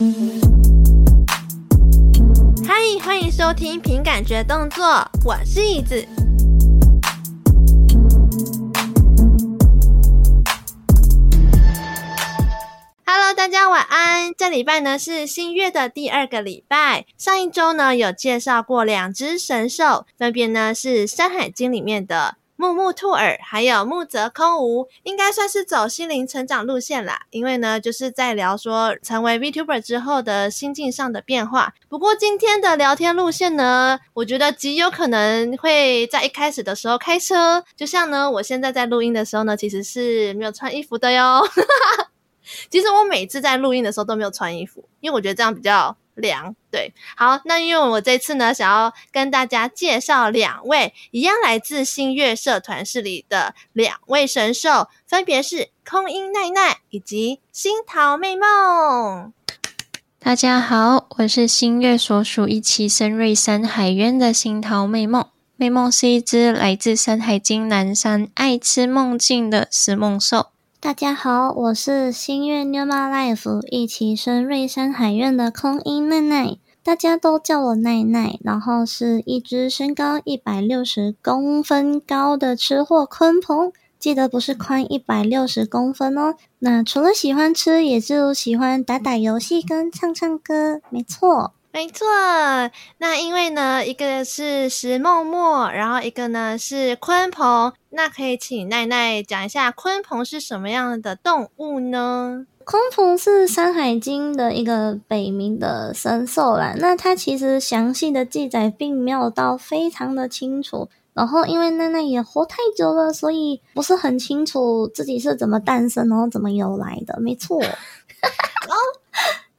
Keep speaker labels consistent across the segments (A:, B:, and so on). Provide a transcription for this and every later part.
A: 嗨，欢迎收听凭感觉动作，我是椅子。Hello，大家晚安。这礼拜呢是新月的第二个礼拜。上一周呢有介绍过两只神兽，分别呢是《山海经》里面的。木木兔耳，还有木泽空无，应该算是走心灵成长路线啦。因为呢，就是在聊说成为 VTuber 之后的心境上的变化。不过今天的聊天路线呢，我觉得极有可能会在一开始的时候开车，就像呢，我现在在录音的时候呢，其实是没有穿衣服的哟。其实我每次在录音的时候都没有穿衣服，因为我觉得这样比较。凉对，好，那因为我这次呢，想要跟大家介绍两位一样来自新月社团室里的两位神兽，分别是空音奈奈以及星桃魅梦。
B: 大家好，我是新月所属一期深瑞山海渊的星桃魅梦。魅梦是一只来自山海经南山爱吃梦境的食梦兽。
C: 大家好，我是新月 New My Life 一起生瑞山海院的空音奈奈，大家都叫我奈奈。然后是一只身高一百六十公分高的吃货鲲鹏，记得不是宽一百六十公分哦。那除了喜欢吃，也就喜欢打打游戏跟唱唱歌，没错。
A: 没错，那因为呢，一个是石梦墨，然后一个呢是鲲鹏，那可以请奈奈讲一下鲲鹏是什么样的动物呢？
C: 鲲鹏是《山海经》的一个北冥的神兽啦，那它其实详细的记载并没有到非常的清楚，然后因为奈奈也活太久了，所以不是很清楚自己是怎么诞生，然后怎么由来的，没错。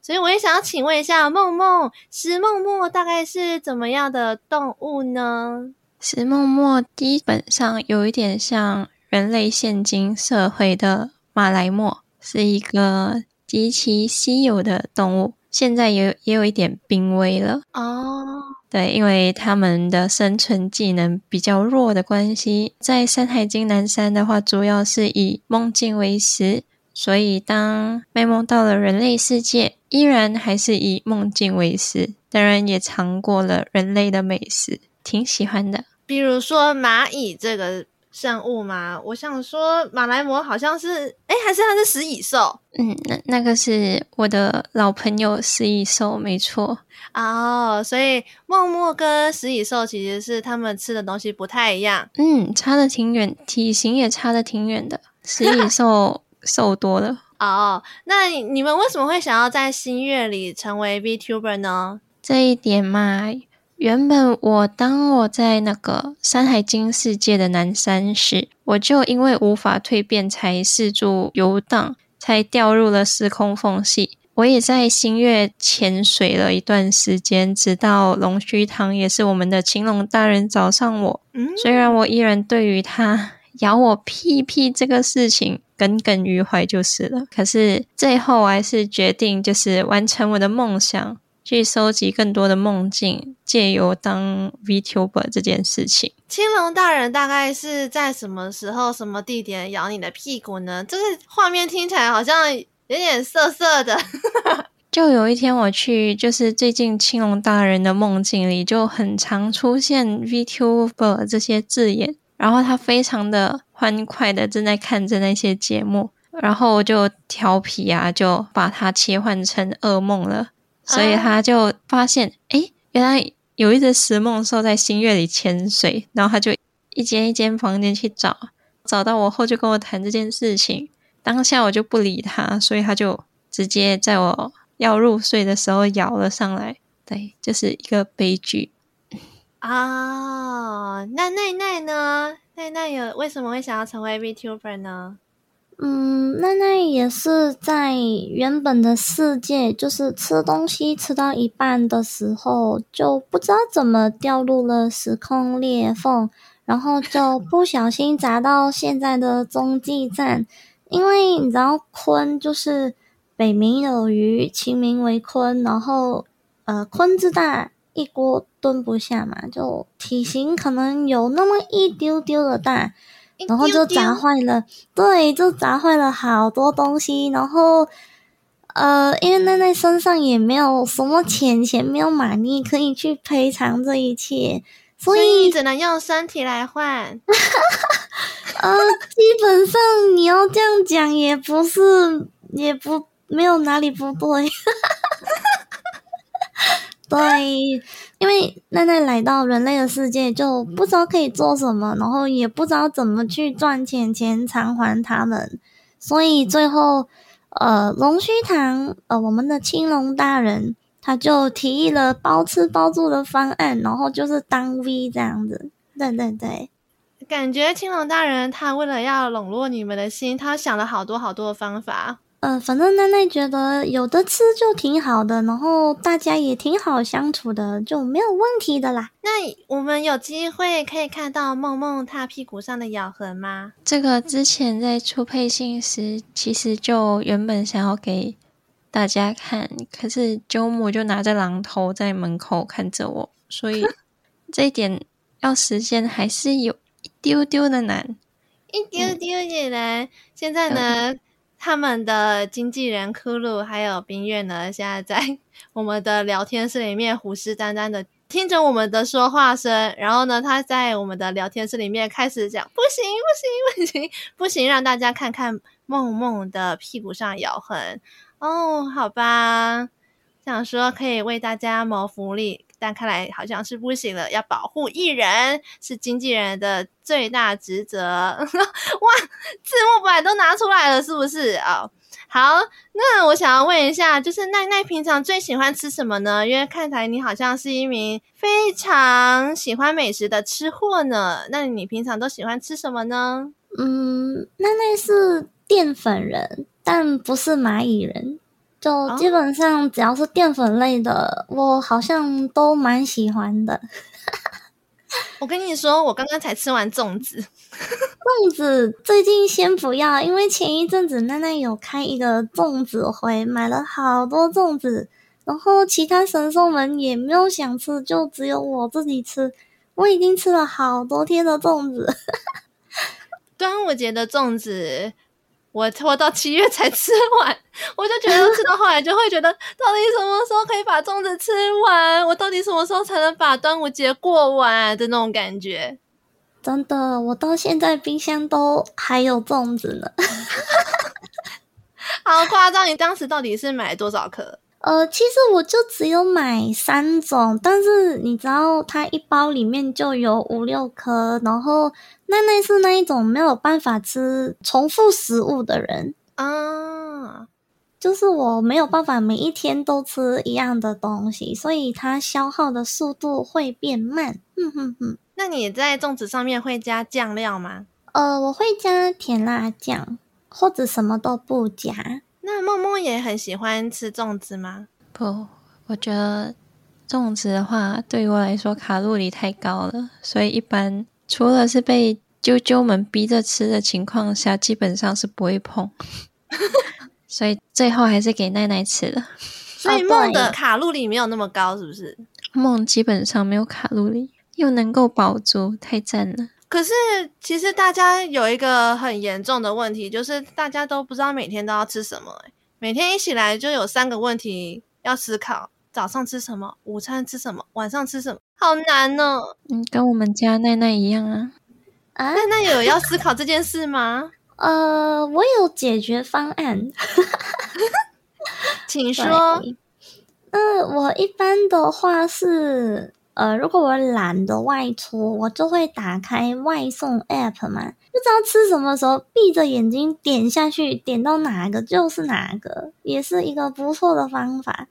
A: 所以我也想要请问一下梦梦，石梦梦大概是怎么样的动物呢？
B: 石梦梦基本上有一点像人类现今社会的马来貘，是一个极其稀有的动物，现在也也有一点濒危了。
A: 哦，
B: 对，因为他们的生存技能比较弱的关系，在《山海经》南山的话，主要是以梦境为食。所以，当卖梦到了人类世界，依然还是以梦境为食，当然也尝过了人类的美食，挺喜欢的。
A: 比如说蚂蚁这个生物嘛，我想说马来貘好像是，哎，还是它是食蚁兽？
B: 嗯，那那个是我的老朋友食蚁兽，没错。
A: 哦，所以梦墨跟食蚁兽其实是他们吃的东西不太一样。
B: 嗯，差的挺远，体型也差的挺远的。食蚁 兽。瘦多了
A: 哦，oh, 那你们为什么会想要在新月里成为 VTuber 呢？
B: 这一点嘛，原本我当我在那个《山海经》世界的南山时，我就因为无法蜕变，才四处游荡，才掉入了时空缝隙。我也在新月潜水了一段时间，直到龙须堂也是我们的青龙大人找上我。嗯，虽然我依然对于他 咬我屁屁这个事情。耿耿于怀就是了。可是最后我还是决定，就是完成我的梦想，去收集更多的梦境，借由当 VTuber 这件事情。
A: 青龙大人大概是在什么时候、什么地点咬你的屁股呢？这个画面听起来好像有点涩涩的。
B: 就有一天我去，就是最近青龙大人的梦境里就很常出现 VTuber 这些字眼。然后他非常的欢快的正在看着那些节目，然后我就调皮啊，就把它切换成噩梦了。所以他就发现，哎，原来有一只食梦兽在星月里潜水，然后他就一间一间房间去找，找到我后就跟我谈这件事情。当下我就不理他，所以他就直接在我要入睡的时候咬了上来。对，就是一个悲剧。
A: 啊，那奈奈呢？奈奈有为什么会想要成为 VTuber 呢？
C: 嗯，奈奈也是在原本的世界，就是吃东西吃到一半的时候，就不知道怎么掉入了时空裂缝，然后就 不小心砸到现在的中继站。因为你知道，鲲就是北冥有鱼，其名为鲲，然后呃，鲲之大。一锅炖不下嘛，就体型可能有那么一丢丢的大，然后就砸坏了，对，就砸坏了好多东西。然后，呃，因为奈奈身上也没有什么钱钱，没有马力可以去赔偿这一切，所以，
A: 所以只能用身体来换。
C: 呃，基本上你要这样讲，也不是，也不没有哪里不对。对，因为奈奈来到人类的世界，就不知道可以做什么，然后也不知道怎么去赚钱钱偿还他们，所以最后，呃，龙须堂，呃，我们的青龙大人，他就提议了包吃包住的方案，然后就是当 V 这样子。对对对，
A: 感觉青龙大人他为了要笼络你们的心，他想了好多好多的方法。
C: 呃，反正奈奈觉得有的吃就挺好的，然后大家也挺好相处的，就没有问题的啦。
A: 那我们有机会可以看到梦梦她屁股上的咬痕吗？
B: 这个之前在出配信时，其实就原本想要给大家看，可是鸠木就拿着榔头在门口看着我，所以 这一点要实现还是有一丢丢的难，
A: 一丢丢也难。嗯、现在呢？嗯他们的经纪人库鲁还有冰月呢，现在在我们的聊天室里面虎视眈眈的听着我们的说话声。然后呢，他在我们的聊天室里面开始讲：“不行，不行，不行，不行，让大家看看梦梦的屁股上咬痕。”哦，好吧，想说可以为大家谋福利。但看来好像是不行了，要保护艺人是经纪人的最大职责。哇，字幕本来都拿出来了，是不是啊好，那我想要问一下，就是奈奈平常最喜欢吃什么呢？因为看起来你好像是一名非常喜欢美食的吃货呢。那你平常都喜欢吃什么呢？
C: 嗯，奈奈是淀粉人，但不是蚂蚁人。就基本上只要是淀粉类的，哦、我好像都蛮喜欢的。
A: 我跟你说，我刚刚才吃完粽子。
C: 粽子最近先不要，因为前一阵子奈奈有开一个粽子会，买了好多粽子，然后其他神兽们也没有想吃，就只有我自己吃。我已经吃了好多天的粽子。
A: 端午节的粽子。我拖到七月才吃完，我就觉得吃到后来就会觉得，到底什么时候可以把粽子吃完？我到底什么时候才能把端午节过完的那种感觉？
C: 真的，我到现在冰箱都还有粽子呢。
A: 好夸张！你当时到底是买多少颗？
C: 呃，其实我就只有买三种，但是你知道，它一包里面就有五六颗，然后。奈奈是那一种没有办法吃重复食物的人啊，就是我没有办法每一天都吃一样的东西，所以它消耗的速度会变慢。哼哼哼。
A: 那你在粽子上面会加酱料吗？
C: 呃，我会加甜辣酱，或者什么都不加。
A: 那梦梦也很喜欢吃粽子吗？
B: 不，我觉得粽子的话对于我来说卡路里太高了，所以一般。除了是被啾啾们逼着吃的情况下，基本上是不会碰，所以最后还是给奈奈吃了。
A: 所以梦的卡路里没有那么高，是不是？
B: 梦基本上没有卡路里，又能够饱足，太赞了。
A: 可是其实大家有一个很严重的问题，就是大家都不知道每天都要吃什么，欸，每天一起来就有三个问题要思考。早上吃什么？午餐吃什么？晚上吃什么？好难哦！
B: 嗯，跟我们家奈奈一样啊。
A: 啊，奈奈有要思考这件事吗？
C: 呃，我有解决方案，
A: 请说。
C: 嗯、呃，我一般的话是，呃，如果我懒得外出，我就会打开外送 app 嘛，不知道吃什么时候，闭着眼睛点下去，点到哪个就是哪个，也是一个不错的方法。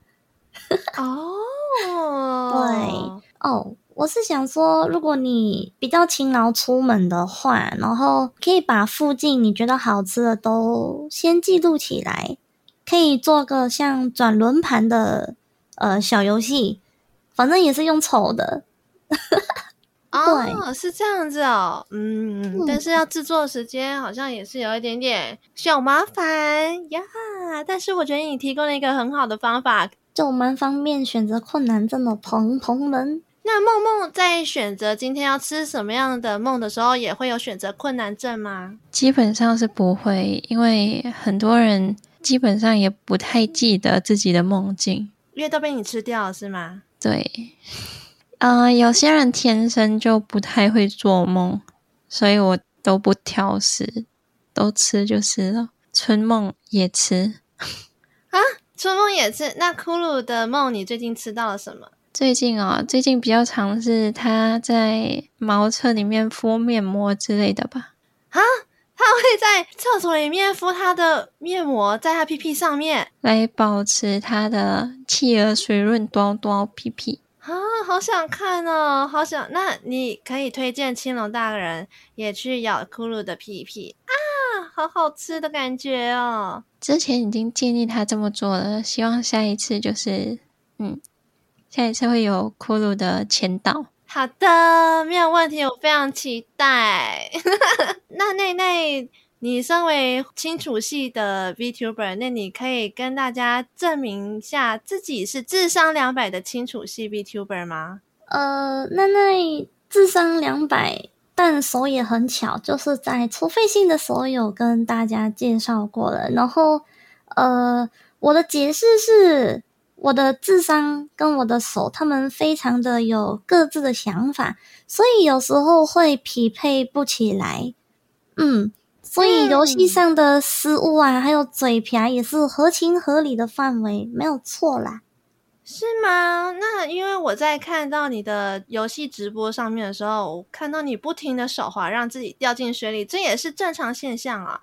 A: 哦，
C: 对哦，我是想说，如果你比较勤劳出门的话，然后可以把附近你觉得好吃的都先记录起来，可以做个像转轮盘的呃小游戏，反正也是用丑的。
A: 哦，是这样子哦，嗯，嗯，但是要制作时间好像也是有一点点小麻烦呀。但是我觉得你提供了一个很好的方法。
C: 就蛮方便选择困难症的朋朋们。
A: 那梦梦在选择今天要吃什么样的梦的时候，也会有选择困难症吗？
B: 基本上是不会，因为很多人基本上也不太记得自己的梦境，
A: 因为都被你吃掉了，是吗？
B: 对，呃，有些人天生就不太会做梦，所以我都不挑食，都吃就是了。春梦也吃
A: 啊，春梦也吃。那骷髅的梦，你最近吃到了什么？
B: 最近啊、哦，最近比较常是他在茅厕里面敷面膜之类的吧？
A: 啊，他会在厕所里面敷他的面膜，在他屁屁上面，
B: 来保持他的气儿水润多多屁屁。
A: 啊，好想看哦，好想。那你可以推荐青龙大人也去咬骷髅的屁屁啊，好好吃的感觉哦。
B: 之前已经建议他这么做了，希望下一次就是，嗯。下一次会有骷髅的签到。
A: 好的，没有问题，我非常期待。那内内，你身为清楚系的 VTuber，那你可以跟大家证明一下自己是智商两百的清楚系 VTuber 吗？
C: 呃，那那智商两百，但手也很巧，就是在除废系的时候有跟大家介绍过了。然后，呃，我的解释是。我的智商跟我的手，他们非常的有各自的想法，所以有时候会匹配不起来。嗯，所以游戏上的失误啊，嗯、还有嘴瓢也是合情合理的范围，没有错啦。
A: 是吗？那因为我在看到你的游戏直播上面的时候，我看到你不停的手滑，让自己掉进水里，这也是正常现象啊。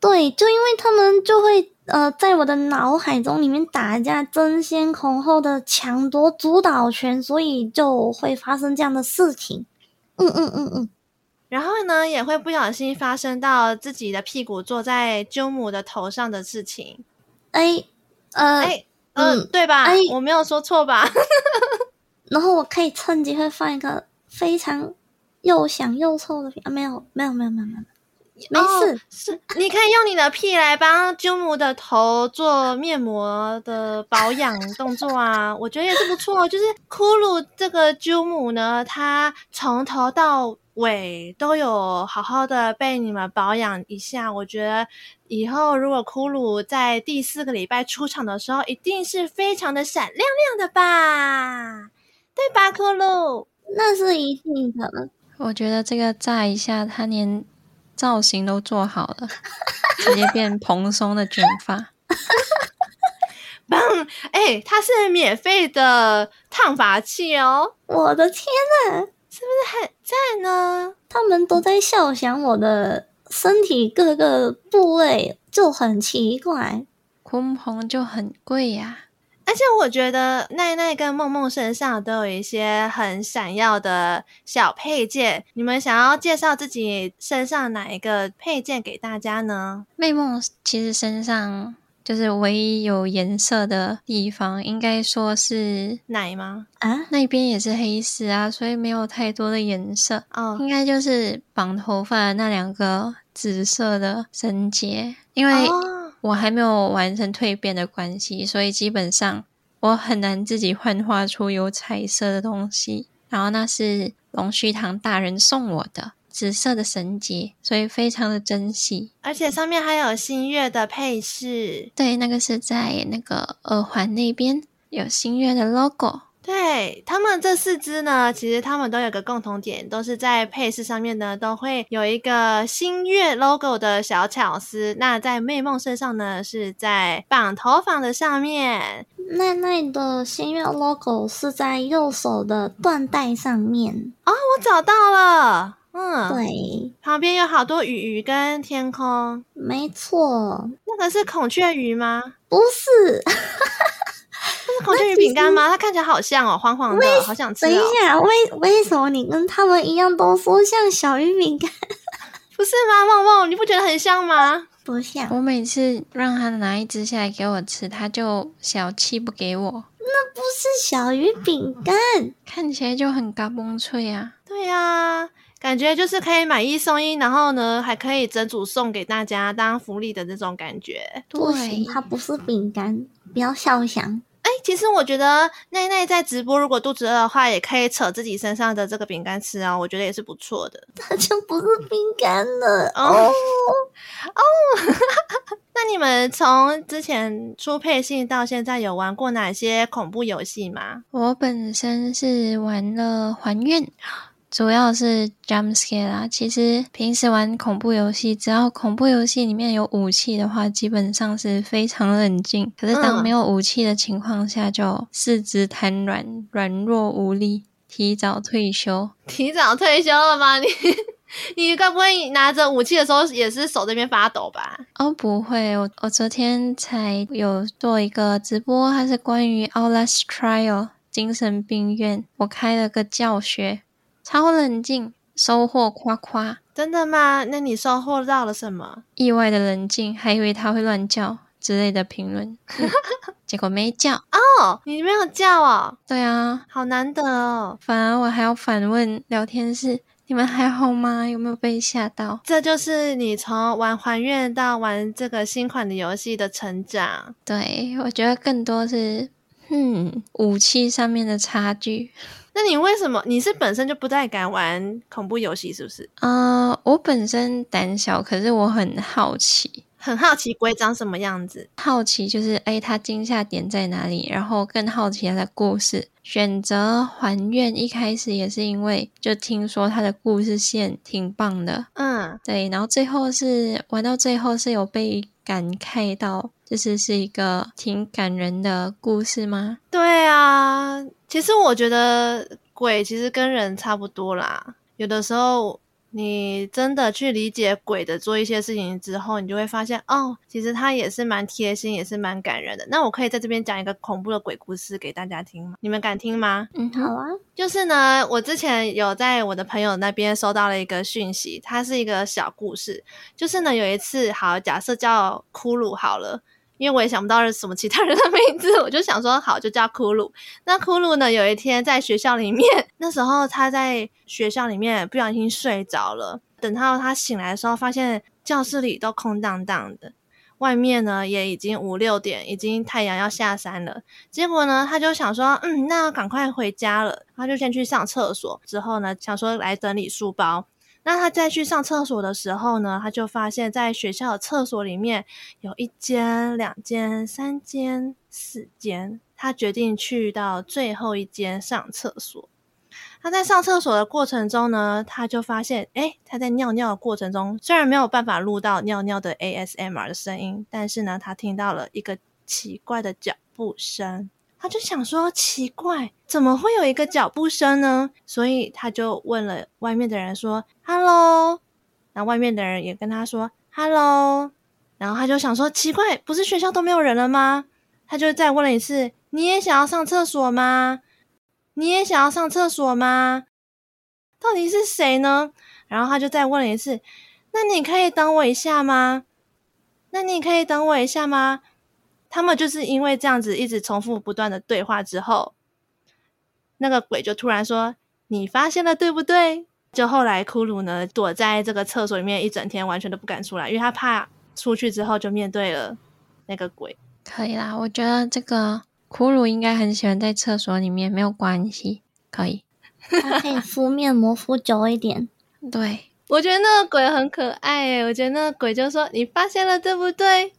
C: 对，就因为他们就会。呃，在我的脑海中里面打架，争先恐后的抢夺主导权，所以就会发生这样的事情。嗯嗯嗯嗯，
A: 然后呢，也会不小心发生到自己的屁股坐在鸠母的头上的事情。
C: 哎，呃，
A: 哎，嗯，对吧？哎，我没有说错吧？
C: 然后我可以趁机会放一个非常又响又臭的屁啊！没有，没有，没有，没有，没有。没事，
A: 哦、是你可以用你的屁来帮鸠母的头做面膜的保养 动作啊，我觉得也是不错。就是骷髅这个鸠母呢，它从头到尾都有好好的被你们保养一下。我觉得以后如果骷髅在第四个礼拜出场的时候，一定是非常的闪亮亮的吧？对吧，骷髅？
C: 那是一定的。
B: 我觉得这个炸一下，他连。造型都做好了，直接变蓬松的卷发。
A: 棒！哎，它是免费的烫发器哦！
C: 我的天呐，
A: 是不是很赞呢？
C: 他们都在笑想我的身体各个部位，就很奇怪。
B: 鲲鹏就很贵呀。
A: 而且我觉得奈奈跟梦梦身上都有一些很闪耀的小配件，你们想要介绍自己身上哪一个配件给大家呢？
B: 妹梦其实身上就是唯一有颜色的地方，应该说是
A: 奶吗？
B: 啊，那边也是黑丝啊，所以没有太多的颜色
A: 哦。
B: 应该就是绑头发的那两个紫色的绳结，因为、哦。我还没有完成蜕变的关系，所以基本上我很难自己幻化出有彩色的东西。然后那是龙须堂大人送我的紫色的绳结，所以非常的珍惜。
A: 而且上面还有新月的配饰，
B: 对，那个是在那个耳环那边有新月的 logo。
A: 对，他们这四只呢，其实他们都有个共同点，都是在配饰上面呢，都会有一个星月 logo 的小巧思。那在魅梦身上呢，是在绑头发的上面。
C: 奈奈的星月 logo 是在右手的缎带上面。
A: 哦，我找到了。嗯，
C: 对，
A: 旁边有好多鱼鱼跟天空。
C: 没错，
A: 那个是孔雀鱼吗？
C: 不是。
A: 是孔雀鱼饼干吗？它看起来好像哦，黄黄的，好想吃哦。
C: 等一下，为为什么你跟他们一样都说像小鱼饼干？
A: 不是吗？梦梦，你不觉得很像吗？
C: 不像。
B: 我每次让他拿一只下来给我吃，他就小气不给我。
C: 那不是小鱼饼干，
B: 看起来就很嘎嘣脆啊。
A: 对呀、啊，感觉就是可以买一送一，然后呢还可以整组送给大家当福利的这种感觉。
C: 对，它不是饼干，不要笑想。
A: 哎，其实我觉得奈奈在直播，如果肚子饿的话，也可以扯自己身上的这个饼干吃啊，我觉得也是不错的。
C: 它就不是饼干了哦
A: 哦。那你们从之前出配信到现在，有玩过哪些恐怖游戏吗？
B: 我本身是玩了还愿。主要是 jump scare 啦。其实平时玩恐怖游戏，只要恐怖游戏里面有武器的话，基本上是非常冷静。可是当没有武器的情况下，就四肢瘫软、软弱无力，提早退休。
A: 提早退休了吗？你你该不会拿着武器的时候也是手这边发抖吧？
B: 哦，不会，我我昨天才有做一个直播，它是关于 Outlast Trial 精神病院，我开了个教学。超冷静，收获夸夸。
A: 真的吗？那你收获到了什么？
B: 意外的冷静，还以为他会乱叫之类的评论，嗯、结果没叫
A: 哦，你没有叫哦？
B: 对啊，
A: 好难得哦。
B: 反而我还要反问聊天室，你们还好吗？有没有被吓到？
A: 这就是你从玩还愿到玩这个新款的游戏的成长。
B: 对，我觉得更多是，嗯，武器上面的差距。
A: 那你为什么？你是本身就不太敢玩恐怖游戏，是不是？
B: 啊、呃，我本身胆小，可是我很好奇，
A: 很好奇鬼长什么样子。
B: 好奇就是，哎，它惊吓点在哪里？然后更好奇它的故事。选择还愿一开始也是因为，就听说他的故事线挺棒的。
A: 嗯，
B: 对。然后最后是玩到最后是有被感慨到，就是是一个挺感人的故事吗？
A: 对啊。其实我觉得鬼其实跟人差不多啦。有的时候你真的去理解鬼的做一些事情之后，你就会发现哦，其实他也是蛮贴心，也是蛮感人的。那我可以在这边讲一个恐怖的鬼故事给大家听吗？你们敢听吗？
C: 嗯，好啊。
A: 就是呢，我之前有在我的朋友那边收到了一个讯息，它是一个小故事。就是呢，有一次，好，假设叫骷髅好了。因为我也想不到是什么其他人的名字，我就想说好，就叫骷髅。那骷髅呢，有一天在学校里面，那时候他在学校里面不小心睡着了。等到他醒来的时候，发现教室里都空荡荡的，外面呢也已经五六点，已经太阳要下山了。结果呢，他就想说，嗯，那赶快回家了。他就先去上厕所，之后呢，想说来整理书包。那他再去上厕所的时候呢，他就发现，在学校的厕所里面有一间、两间、三间、四间。他决定去到最后一间上厕所。他在上厕所的过程中呢，他就发现，诶，他在尿尿的过程中，虽然没有办法录到尿尿的 ASMR 的声音，但是呢，他听到了一个奇怪的脚步声。他就想说，奇怪，怎么会有一个脚步声呢？所以他就问了外面的人说：“Hello。”那外面的人也跟他说：“Hello。”然后他就想说，奇怪，不是学校都没有人了吗？他就再问了一次：“你也想要上厕所吗？你也想要上厕所吗？到底是谁呢？”然后他就再问了一次：“那你可以等我一下吗？那你可以等我一下吗？”他们就是因为这样子一直重复不断的对话之后，那个鬼就突然说：“你发现了，对不对？”就后来骷髅呢躲在这个厕所里面一整天，完全都不敢出来，因为他怕出去之后就面对了那个鬼。
B: 可以啦，我觉得这个骷髅应该很喜欢在厕所里面，没有关系，可以。
C: 他可以敷面膜敷久一点。
B: 对，
A: 我觉得那个鬼很可爱诶，我觉得那个鬼就说：“你发现了，对不对？”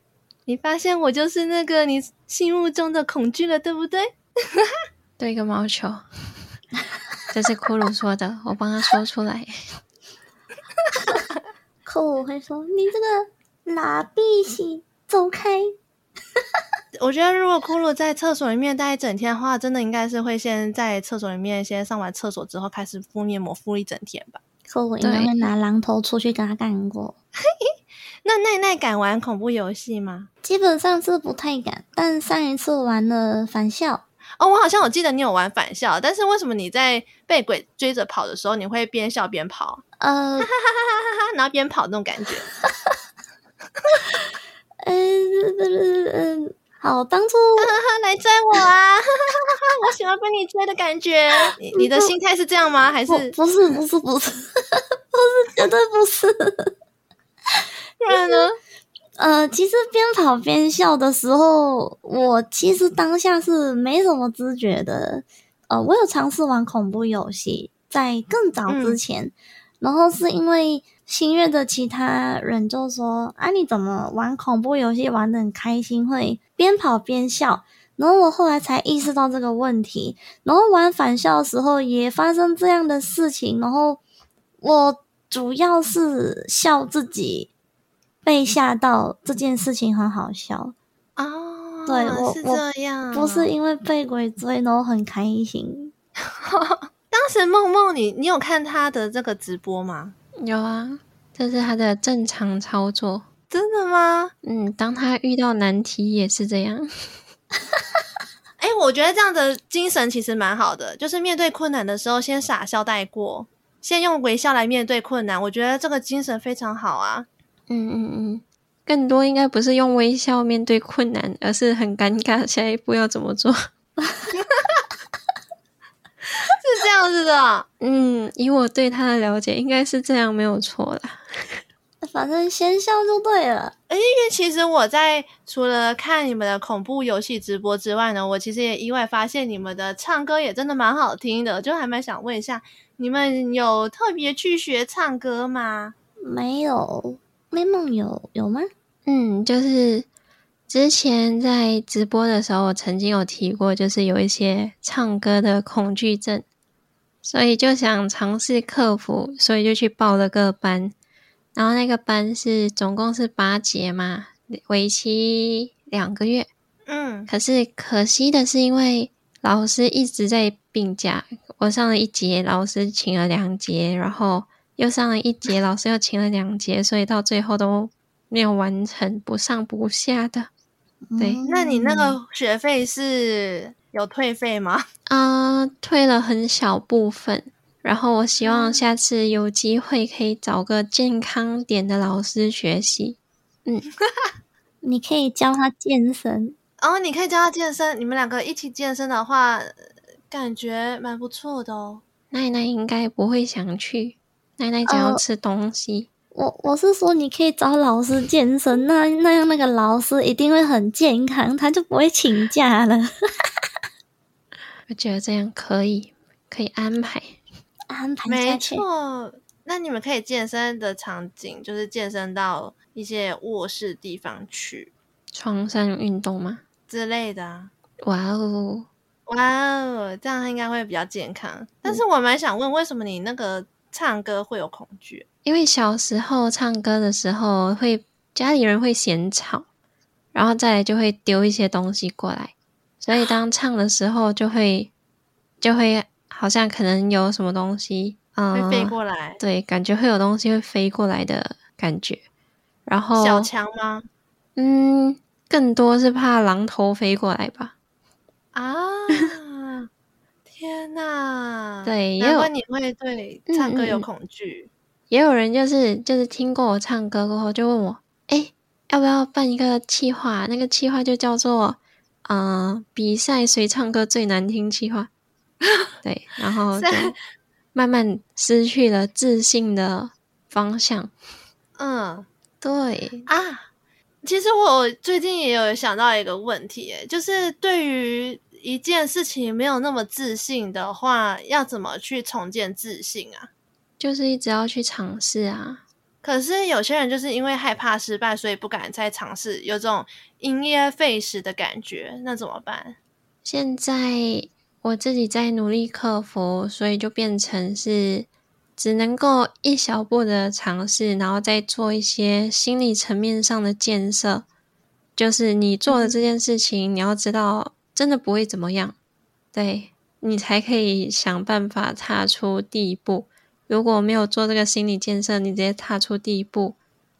A: 你发现我就是那个你心目中的恐惧了，对不对？
B: 对个毛球！这是骷髅说的，我帮他说出来。
C: 骷髅会说：“你这个拉比西，走开！”
A: 我觉得如果骷髅在厕所里面待一整天的话，真的应该是会先在厕所里面先上完厕所之后开始敷面膜敷一整天吧。
C: 骷髅应该会拿榔头出去跟他干过。
A: 那奈奈敢玩恐怖游戏吗？
C: 基本上是不太敢，但上一次玩了返校。
A: 哦，我好像我记得你有玩返校，但是为什么你在被鬼追着跑的时候，你会边笑边跑？
C: 呃，哈哈哈
A: 哈哈哈，然后边跑那种感觉。
C: 嗯嗯嗯，好，当初
A: 来追我啊！我喜欢被你追的感觉。你你的心态是这样吗？还是
C: 不是？不是不是 不是，绝对不是。
A: 不然呢？
C: 呃，其实边跑边笑的时候，我其实当下是没什么知觉的。呃，我有尝试玩恐怖游戏，在更早之前，嗯、然后是因为新月的其他人就说：“啊，你怎么玩恐怖游戏玩的很开心，会边跑边笑？”然后我后来才意识到这个问题，然后玩返校的时候也发生这样的事情，然后我主要是笑自己被吓到这件事情很好笑
A: 啊。
C: 对，我
A: 是这样，
C: 不是因为被鬼追，然后很开心。
A: 当时梦梦，你你有看他的这个直播吗？
B: 有啊，这是他的正常操作。
A: 真的吗？
B: 嗯，当他遇到难题也是这样。
A: 哎、欸，我觉得这样的精神其实蛮好的，就是面对困难的时候，先傻笑带过，先用微笑来面对困难。我觉得这个精神非常好啊。
B: 嗯嗯嗯。更多应该不是用微笑面对困难，而是很尴尬，下一步要怎么做？是
A: 这样子的。
B: 嗯，以我对他的了解，应该是这样，没有错啦。
C: 反正先笑就对了。
A: 因为其实我在除了看你们的恐怖游戏直播之外呢，我其实也意外发现你们的唱歌也真的蛮好听的，就还蛮想问一下，你们有特别去学唱歌吗？
C: 没有，没梦有有吗？
B: 嗯，就是之前在直播的时候，我曾经有提过，就是有一些唱歌的恐惧症，所以就想尝试克服，所以就去报了个班。然后那个班是总共是八节嘛，为期两个月。嗯，可是可惜的是，因为老师一直在病假，我上了一节，老师请了两节，然后又上了一节，老师又请了两节，所以到最后都。没有完成，不上不下的。对，
A: 嗯、那你那个学费是有退费吗？
B: 啊、呃，退了很小部分。然后我希望下次有机会可以找个健康点的老师学习。嗯，
C: 你可以教他健身。
A: 哦，你可以教他健身。你们两个一起健身的话，感觉蛮不错的哦。
B: 奈奈应该不会想去。奈奈想要吃东西。呃
C: 我我是说，你可以找老师健身，那那样那个老师一定会很健康，他就不会请假了。
B: 我觉得这样可以，可以安排
C: 安排。
A: 没错，那你们可以健身的场景就是健身到一些卧室地方去，
B: 床上运动吗
A: 之类的？
B: 哇哦，
A: 哇哦，这样应该会比较健康。但是我蛮想问，为什么你那个唱歌会有恐惧？
B: 因为小时候唱歌的时候，会家里人会嫌吵，然后再来就会丢一些东西过来，所以当 唱的时候就会就会好像可能有什么东西，嗯，
A: 会飞过来，
B: 对，感觉会有东西会飞过来的感觉。然后
A: 小强吗？
B: 嗯，更多是怕榔头飞过来吧。
A: 啊。天呐，
B: 对，
A: 难怪你会对唱歌有恐惧。
B: 嗯，也有人就是就是听过我唱歌过后，就问我，哎，要不要办一个企划？那个企划就叫做，呃，比赛谁唱歌最难听企划。对，然后 就慢慢失去了自信的方向。
A: 嗯，
B: 对
A: 啊，其实我最近也有想到一个问题，诶，就是对于。一件事情没有那么自信的话，要怎么去重建自信啊？
B: 就是一直要去尝试啊。
A: 可是有些人就是因为害怕失败，所以不敢再尝试，有这种因噎废食的感觉，那怎么办？
B: 现在我自己在努力克服，所以就变成是只能够一小步的尝试，然后再做一些心理层面上的建设。就是你做的这件事情，嗯、你要知道。真的不会怎么样，对，你才可以想办法踏出第一步。如果没有做这个心理建设，你直接踏出第一步，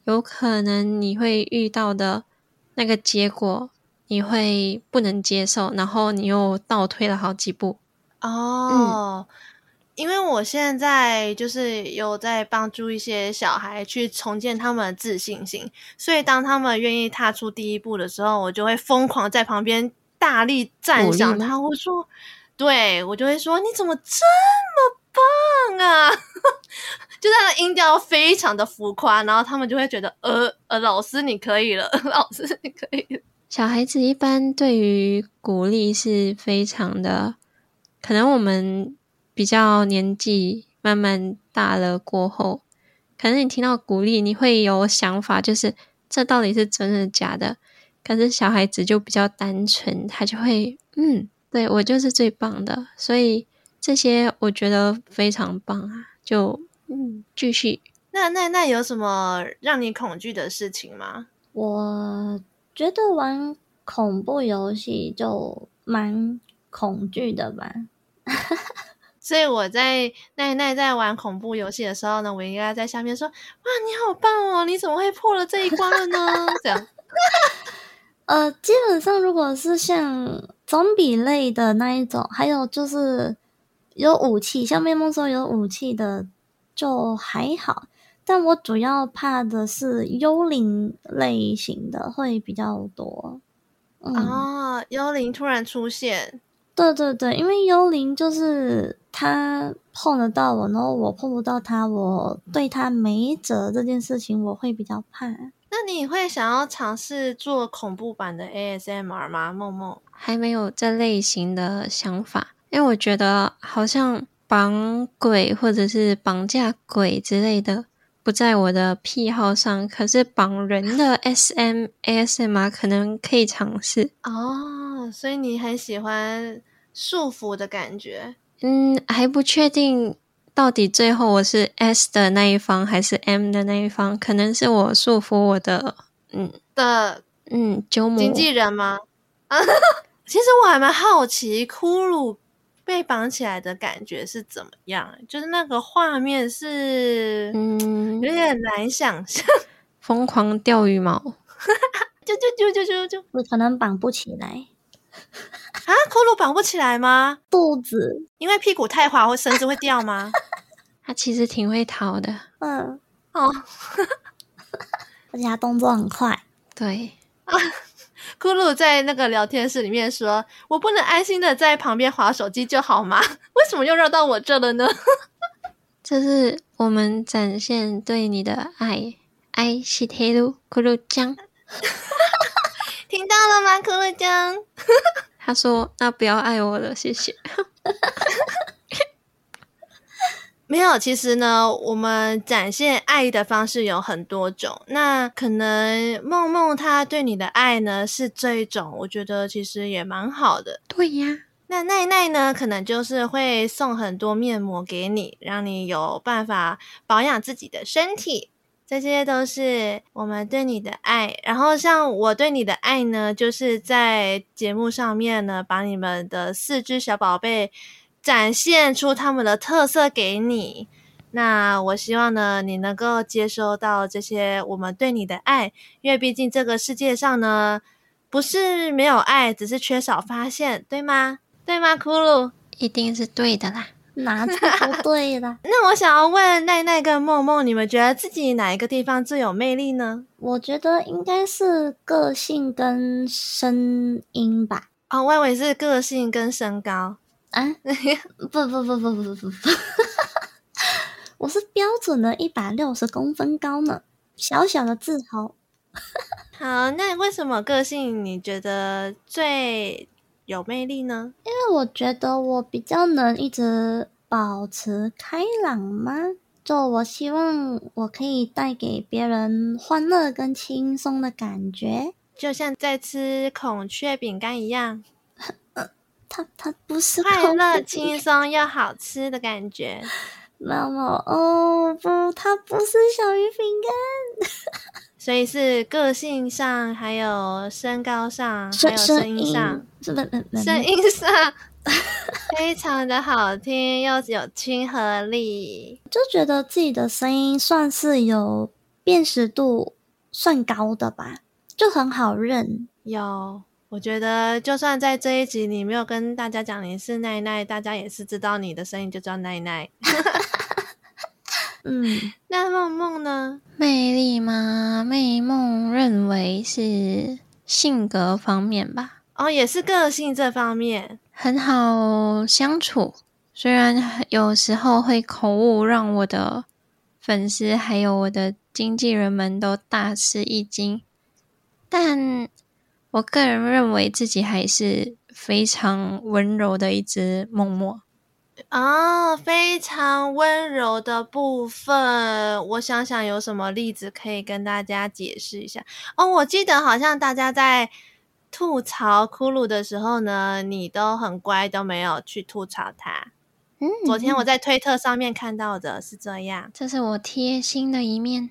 B: 有可能你会遇到的那个结果，你会不能接受，然后你又倒退了好几步。
A: 哦，嗯，因为我现在就是有在帮助一些小孩去重建他们的自信心，所以当他们愿意踏出第一步的时候，我就会疯狂在旁边。大力赞赏他，我说：“对，我就会说，你怎么这么棒啊！就他的音调非常的浮夸，然后他们就会觉得，呃呃，老师你可以了，老师你可以了。
B: 小孩子一般对于鼓励是非常的，可能我们比较年纪慢慢大了过后，可能你听到鼓励，你会有想法，就是这到底是真的假的？可是小孩子就比较单纯，他就会，嗯，对，我就是最棒的，所以这些我觉得非常棒啊，就。嗯，继续。
A: 那那那有什么让你恐惧的事情吗？
C: 我觉得玩恐怖游戏就蛮恐惧的吧。
A: 所以我在奈奈在玩恐怖游戏的时候呢，我应该在下面说：“哇，你好棒哦！你怎么会破了这一关了呢？”这样。
C: 呃，基本上如果是像总比类的那一种，还有就是有武器，像面梦说有武器的。就还好，但我主要怕的是幽灵类型的会比较多。
A: 嗯、哦，幽灵突然出现，
C: 对对对，因为幽灵就是他碰得到我，然后我碰不到他，我对他没辙这件事情，我会比较怕。
A: 那你会想要尝试做恐怖版的 ASMR 吗？梦梦
B: 还没有这类型的想法，因为我觉得好像。绑鬼或者是绑架鬼之类的不在我的癖好上，可是绑人的 SM ASMR 可能可以尝试
A: 哦。所以你很喜欢束缚的感觉？
B: 嗯，还不确定到底最后我是 S 的那一方还是 M 的那一方，可能是我束缚我的嗯
A: 的
B: 嗯
A: 经纪人吗？其实我还蛮好奇，骷髅。被绑起来的感觉是怎么样？就是那个画面是，嗯，有点难想象。
B: 疯狂掉羽毛，
A: 就就就就就就，
C: 我可能绑不起来
A: 啊？骷髅绑不起来吗？
C: 肚子，
A: 因为屁股太滑会绳子会掉吗？
B: 他其实挺会逃的，
C: 嗯，
A: 哦，
C: 而且他动作很快，
B: 对。
A: 咕噜在那个聊天室里面说：“我不能安心的在旁边划手机就好吗？为什么又绕到我这了呢？”
B: 这是我们展现对你的爱，爱是铁路咕噜酱。
A: 听到了吗，咕噜酱？
B: 他说：“那不要爱我了，谢谢。”
A: 没有，其实呢，我们展现爱的方式有很多种。那可能梦梦她对你的爱呢是这一种，我觉得其实也蛮好的。
B: 对呀，
A: 那奈奈呢，可能就是会送很多面膜给你，让你有办法保养自己的身体。这些都是我们对你的爱。然后像我对你的爱呢，就是在节目上面呢，把你们的四只小宝贝。展现出他们的特色给你，那我希望呢，你能够接收到这些我们对你的爱，因为毕竟这个世界上呢，不是没有爱，只是缺少发现，对吗？对吗？骷髅
B: 一定是对的啦，
C: 哪里不对了？
A: 那我想要问奈奈跟梦梦，你们觉得自己哪一个地方最有魅力呢？
C: 我觉得应该是个性跟声音吧。
A: 哦，我以为是个性跟身高。
C: 啊，不不不不不不不，我是标准的一百六十公分高呢，小小的自豪。
A: 好，那为什么个性你觉得最有魅力呢？
C: 因为我觉得我比较能一直保持开朗吗？就我希望我可以带给别人欢乐跟轻松的感觉，
A: 就像在吃孔雀饼干一样。
C: 它它不是
A: 快乐、轻松又好吃的感觉。
C: 妈妈，哦不，它不是小鱼饼干。
A: 所以是个性上，还有身高上，还有声音上？声音上 非常的好听，又有亲和力，
C: 就觉得自己的声音算是有辨识度，算高的吧，就很好认。
A: 有。我觉得，就算在这一集你没有跟大家讲你是奈奈，大家也是知道你的声音就叫奈奈。
C: 嗯，
A: 那梦梦呢？
B: 魅力吗？魅梦认为是性格方面吧。
A: 哦，也是个性这方面，
B: 很好相处，虽然有时候会口误，让我的粉丝还有我的经纪人们都大吃一惊，但我个人认为自己还是非常温柔的一只默默。
A: 啊、哦，非常温柔的部分，我想想有什么例子可以跟大家解释一下。哦，我记得好像大家在吐槽骷髅的时候呢，你都很乖，都没有去吐槽他。嗯，昨天我在推特上面看到的是这样，
B: 这是我贴心的一面。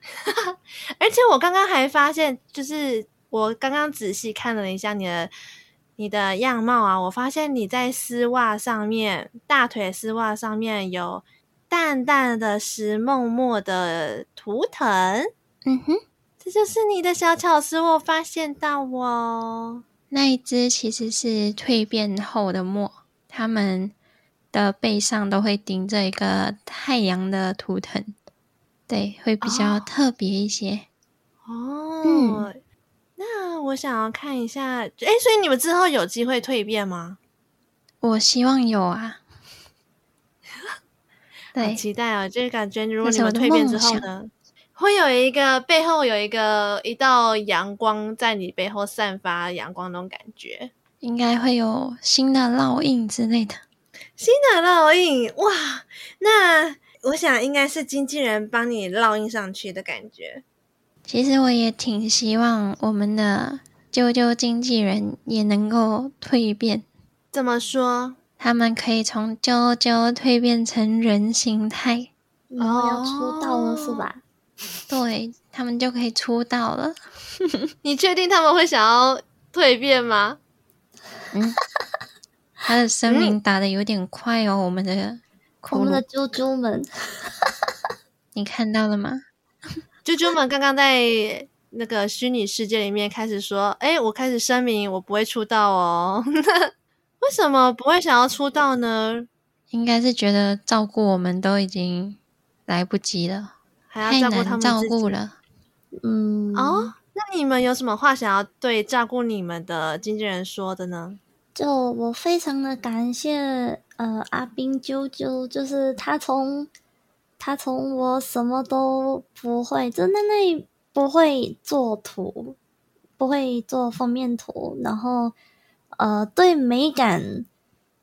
A: 而且我刚刚还发现，就是我刚刚仔细看了一下你的。你的样貌啊，我发现你在丝袜上面，大腿丝袜上面有淡淡的石墨墨的图腾。嗯哼，这就是你的小巧思，我发现到哦。
B: 那一只其实是蜕变后的墨，它们的背上都会顶着一个太阳的图腾，对，会比较特别一些。
A: 哦，嗯。那我想要看一下，哎，所以你们之后有机会蜕变吗？
B: 我希望有啊。对，
A: 好期待啊！就是感觉，如果你们蜕变之后呢，会有一个背后有一个一道阳光在你背后散发阳光那种感觉，
B: 应该会有新的烙印之类的。
A: 新的烙印哇！那我想应该是经纪人帮你烙印上去的感觉。
B: 其实我也挺希望我们的啾啾经纪人也能够蜕变。
A: 怎么说？
B: 他们可以从啾啾蜕变成人形态，
C: 然后要出道了是吧？
B: 对，他们就可以出道了。
A: 你确定他们会想要蜕变吗？
B: 嗯，他的生命打的有点快哦，我们的
C: 我们的啾啾们，
B: 你看到了吗？
A: 啾啾们刚刚在那个虚拟世界里面开始说：“哎，我开始声明，我不会出道哦。”为什么不会想要出道呢？
B: 应该是觉得照顾我们都已经来不及了，
A: 还要照顾他们
B: 照顾了。
A: 嗯，哦，那你们有什么话想要对照顾你们的经纪人说的呢？
C: 就我非常的感谢，呃，阿斌啾啾，就是他从。他从我什么都不会，就那那不会做图，不会做封面图，然后呃，对美感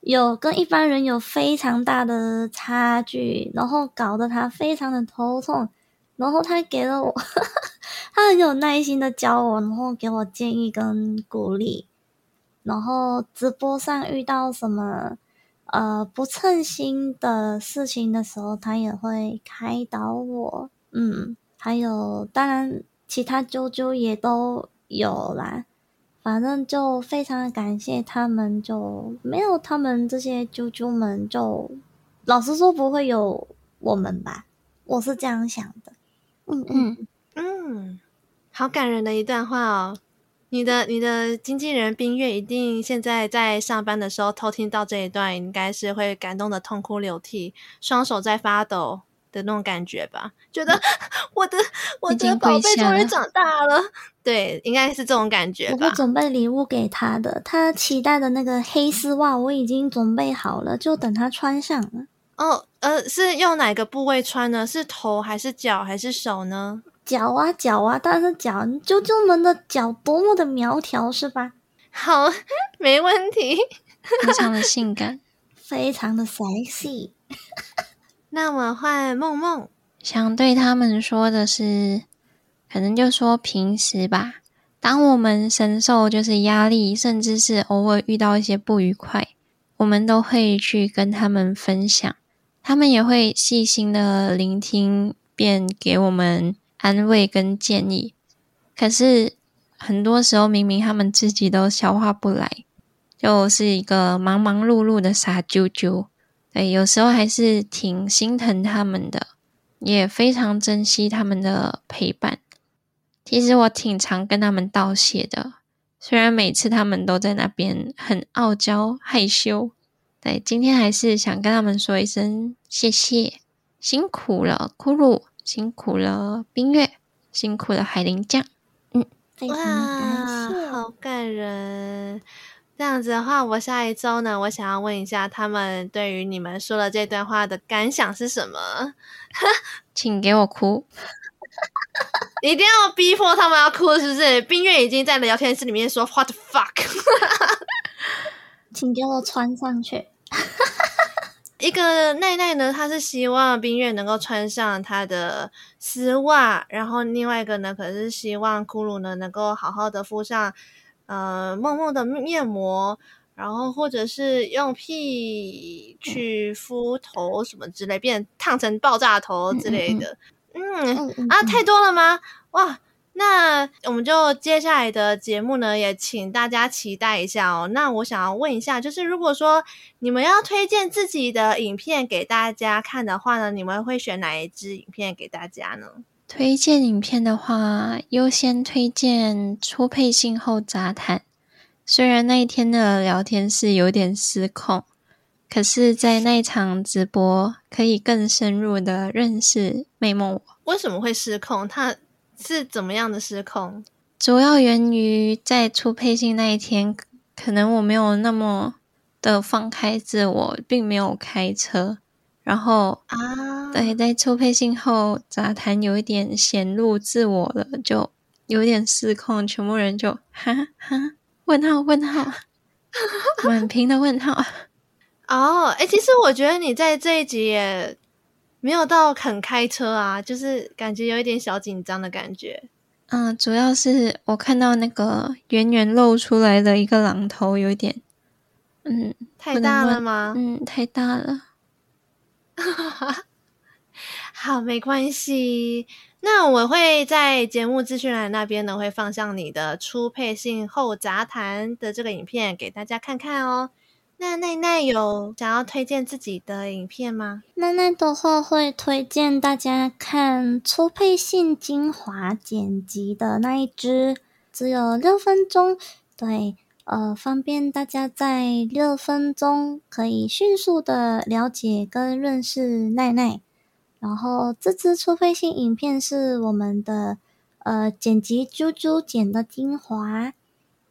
C: 有跟一般人有非常大的差距，然后搞得他非常的头痛，然后他给了我，呵呵，他很有耐心的教我，然后给我建议跟鼓励，然后直播上遇到什么。呃，不称心的事情的时候，他也会开导我。嗯，还有，当然其他啾啾也都有啦。反正就非常的感谢他们，就没有他们这些啾啾们，就老实说不会有我们吧。我是这样想的。嗯嗯
A: 嗯，好感人的一段话哦。你的你的经纪人冰月一定现在在上班的时候偷听到这一段，应该是会感动的痛哭流涕，双手在发抖的那种感觉吧？觉得我的我的宝贝终于长大了，对，应该是这种感觉吧。
C: 我会准备礼物给他的，他期待的那个黑丝袜我已经准备好了，就等他穿上了。
A: 哦，呃，是用哪个部位穿呢？是头还是脚还是手呢？
C: 脚啊脚啊，但是脚，啾啾们的脚多么的苗条，是吧？
A: 好，没问题，
B: 非常的性感，
C: 非常的 sexy。
A: 那我换梦梦，
B: 想对他们说的是，可能就说平时吧，当我们承受就是压力，甚至是偶尔遇到一些不愉快，我们都会去跟他们分享，他们也会细心的聆听，便给我们。安慰跟建议，可是很多时候明明他们自己都消化不来，就是一个忙忙碌碌的傻啾啾。对，有时候还是挺心疼他们的，也非常珍惜他们的陪伴。其实我挺常跟他们道谢的，虽然每次他们都在那边很傲娇害羞。对，今天还是想跟他们说一声谢谢，辛苦了，库鲁。辛苦了，冰月，辛苦了，海林酱。嗯，
A: 哇，好感人。这样子的话，我下一周呢，我想要问一下他们对于你们说的这段话的感想是什么？
B: 请给我哭，
A: 一定要逼迫他们要哭，是不是？冰月已经在聊天室里面说 “What the fuck”，
C: 请给我穿上去。
A: 一个奈奈呢，她是希望冰月能够穿上她的丝袜，然后另外一个呢，可是希望骷髅呢能够好好的敷上呃梦梦的面膜，然后或者是用屁去敷头什么之类，变烫成爆炸头之类的。嗯，嗯，嗯啊，太多了吗？哇！那我们就接下来的节目呢，也请大家期待一下哦。那我想要问一下，就是如果说你们要推荐自己的影片给大家看的话呢，你们会选哪一支影片给大家呢？
B: 推荐影片的话，优先推荐初配信后杂谈。虽然那一天的聊天是有点失控，可是，在那一场直播可以更深入的认识魅梦我。
A: 为什么会失控？他。是怎么样的失控？
B: 主要源于在出配信那一天，可能我没有那么的放开自我，并没有开车。然后啊，对，在出配信后杂谈有一点显露自我了，就有点失控，全部人就哈哈问号问号，满屏的问号。
A: 哦，哎，其实我觉得你在这一集也。没有到肯开车啊，就是感觉有一点小紧张的感觉。
B: 嗯，主要是我看到那个圆圆露出来的一个榔头，有一点，嗯，
A: 太大了吗？
B: 嗯，太大了。
A: 好，没关系。那我会在节目资讯栏那边呢，会放上你的初配信后杂谈的这个影片给大家看看哦。那奈奈有想要推荐自己的影片吗？
C: 奈奈的话会推荐大家看初配信精华剪辑的那一支，只有六分钟，对，呃，方便大家在六分钟可以迅速的了解跟认识奈奈。然后这支初配信影片是我们的呃剪辑猪猪剪的精华，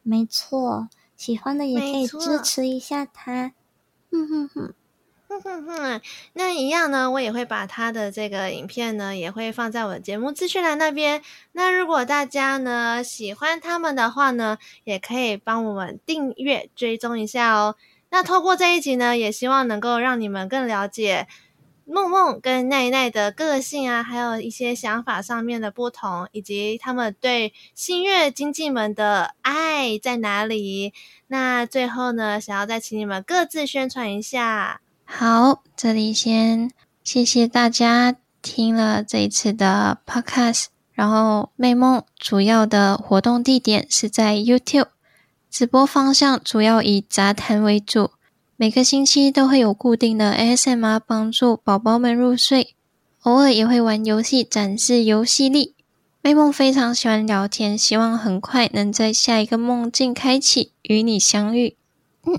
C: 没错。喜欢的也可以支持一下他，哼哼哼，
A: 哼哼哼。那一样呢，我也会把他的这个影片呢，也会放在我的节目资讯栏那边。那如果大家呢喜欢他们的话呢，也可以帮我们订阅追踪一下哦。那透过这一集呢，也希望能够让你们更了解。梦梦跟奈奈的个性啊，还有一些想法上面的不同，以及他们对新月经纪们的爱在哪里？那最后呢，想要再请你们各自宣传一下。
B: 好，这里先谢谢大家听了这一次的 Podcast。然后魅梦主要的活动地点是在 YouTube，直播方向主要以杂谈为主。每个星期都会有固定的 ASMR 帮助宝宝们入睡，偶尔也会玩游戏展示游戏力。妹梦非常喜欢聊天，希望很快能在下一个梦境开启与你相遇。嗯，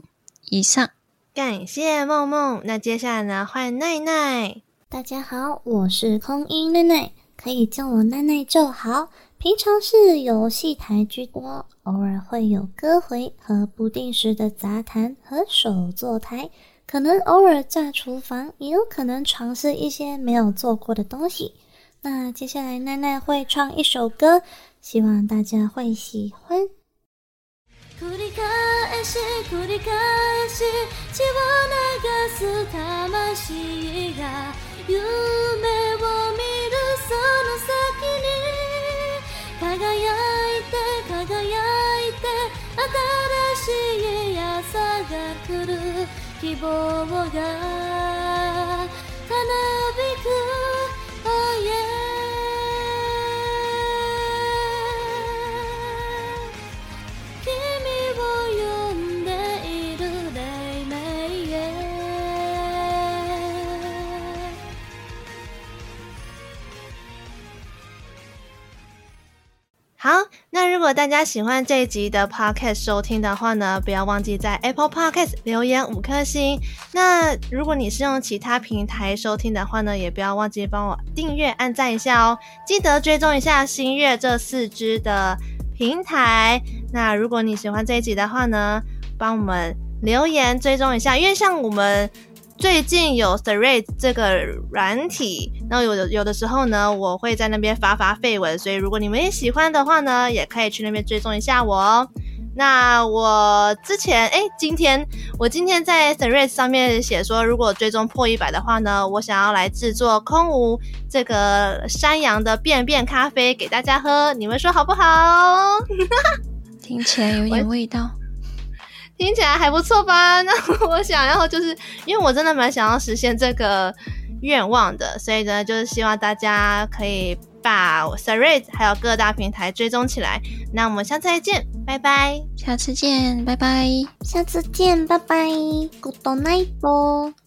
B: 以上，
A: 感谢梦梦。那接下来呢，换奈奈。
C: 大家好，我是空音奈奈，可以叫我奈奈就好。平常是游戏台居多，偶尔会有歌回和不定时的杂谈和手作台，可能偶尔炸厨房，也有可能尝试一些没有做过的东西。那接下来奈奈会唱一首歌，希望大家会喜欢。輝いて輝いて新しい朝が来る希望がたなびく
A: 好，那如果大家喜欢这一集的 Podcast 收听的话呢，不要忘记在 Apple Podcast 留言五颗星。那如果你是用其他平台收听的话呢，也不要忘记帮我订阅、按赞一下哦。记得追踪一下新月这四支的平台。那如果你喜欢这一集的话呢，帮我们留言追踪一下，因为像我们最近有 Threads 这个软体，那有的有的时候呢，我会在那边发发废文，所以如果你们也喜欢的话呢，也可以去那边追踪一下我哦。那我之前哎，今天我今天在 Threads 上面写说，如果追踪破一百的话呢，我想要来制作空无这个山羊的便便咖啡给大家喝，你们说好不好？
B: 听起来有点味道，
A: 听起来还不错吧？那我想要就是因为我真的蛮想要实现这个愿望的，所以呢，就是希望大家可以。把 Threads 还有各大平台追踪起来，那我们下次再见，拜拜。
B: 下次见，拜拜。
C: 下次见，拜拜。Good night。